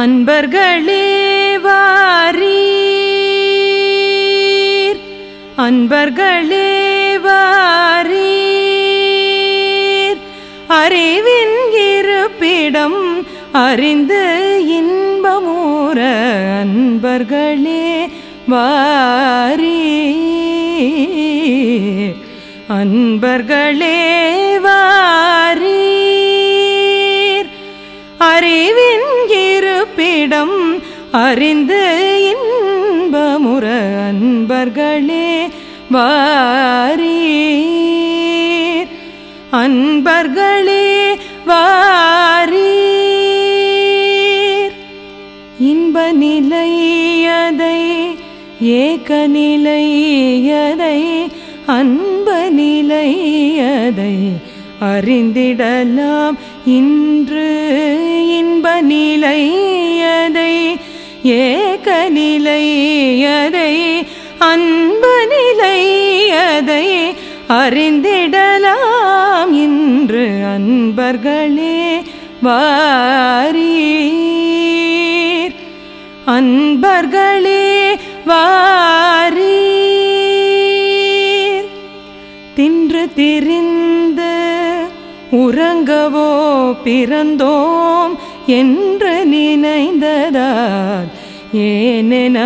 அன்பர்களே வாரீர். அன்பர்களே வாரீர். அறிவின் இருப்பிடம் அறிந்து இன்பமூர அன்பர்களே வாரீர். அன்பர்களே அறிந்து இன்பமுற அன்பர்களே வாரீர். அன்பர்களே வாரீர். இன்ப நிலையதை ஏக நிலையதை அன்ப நிலையதை அறிந்திடலாம். இன்று இன்ப நிலை ஏக நிலையதை அன்பு நிலையதை அறிந்திடலாம் இன்று அன்பர்களே வாரீர். அன்பர்களே வாரீர். தின்று திரிந்து உறங்கவோ பிறந்தோம் என்று நினைந்ததால் ஏனென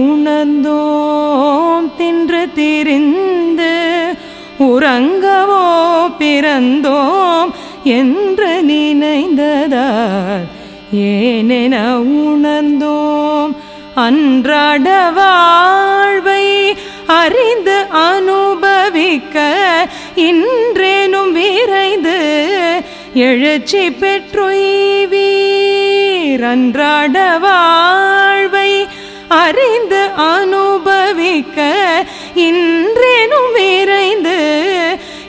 உணர்ந்தோம் தின்று திரிந்து உறங்கவோ பிறந்தோம் என்று நினைந்ததால் ஏனென உணர்ந்தோம் அன்றாடவா எழுச்சி பெற்றுயீவீரன்றாட வாழ்வை அறிந்து அனுபவிக்க இன்றேனும் விரைந்து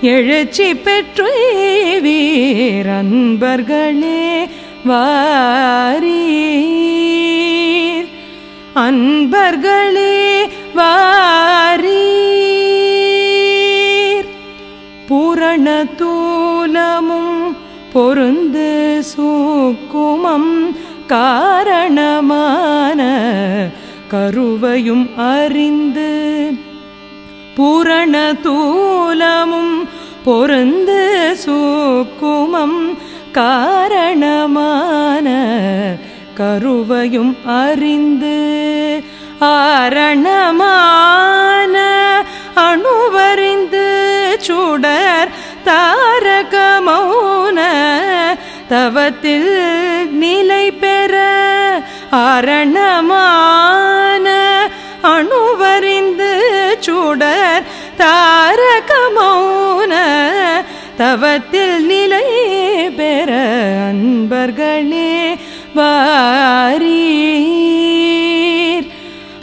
எழுச்சி பெற்றுயீவீரன்பர்களே வாரீர். அன்பர்களே வா முக்குமம் காரணமான கருவையும் அறிந்து பூரண தூலமும் பொருந்து சூக்குமம் காரணமான கருவையும் அறிந்து ஆரணமான அணுவறிந்து சுடர் தாரக தவத்தில் நிலை பெற அரணமான அணுவறிந்து சுடர் தாரக மௌன தவத்தில் நிலை பெற அன்பர்களே வாரீர்.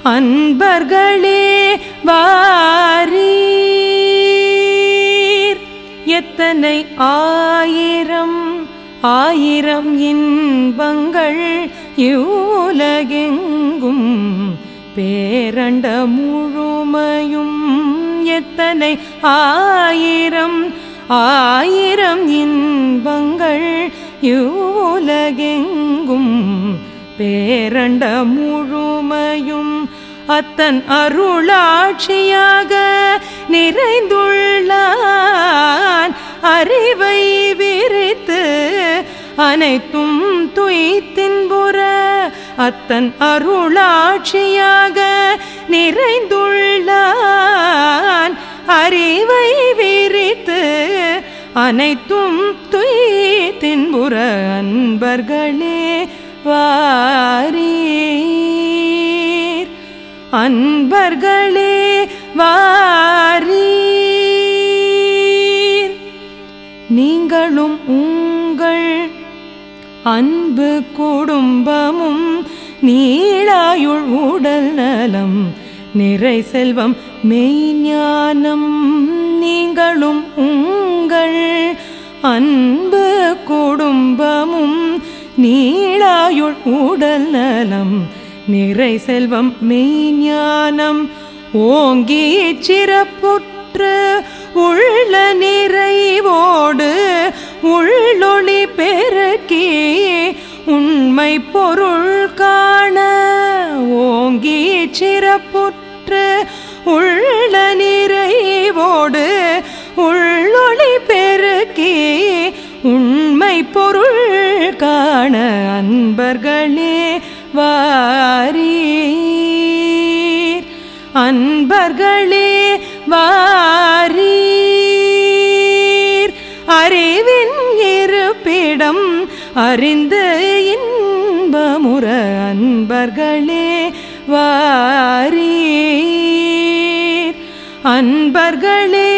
அன்பர்களே வாரீர். எத்தனை ஆயிரம் ஆயிரம் இன்பங்கள் இவ்வுலகெங்கும் பேரண்ட முழுமையும் எத்தனை ஆயிரம் ஆயிரம் இன்பங்கள் இவ்வுலகெங்கும் பேரண்ட முழுமையும் அத்தன் அருளாட்சியாக நிறைந்துள்ளான். அறிவை அனைத்தும் துய்த்தின்புற அத்தன் அருளாட்சியாக நிறைந்துள்ளான். அறிவை விரித்து அனைத்தும் துய்த்தின்புற அன்பர்களே வாரீர். அன்பர்களே வாரீர். நீங்களும் உங்கள் அன்பு குடும்பமும் நீளாயுள் உடல் நலம் நிறை செல்வம் மெய்ஞானம் நீங்களும் உங்கள் அன்பு குடும்பமும் நீளாயுள் உடல் நலம் நிறை செல்வம் மெய்ஞானம் ஓங்கி சிறப்புற்று உள்ள நிறைவோடு உண்மை பொருள் காண ஓங்கி சிறப்புற்று உள்ள நிறைவோடு உள்ளொளி பெருக்கி உண்மை பொருள் காண அன்பர்களே வாரீர். அன்பர்களே வா அறிந்த இன்பமுற அன்பர்களே வாரீர். அன்பர்களே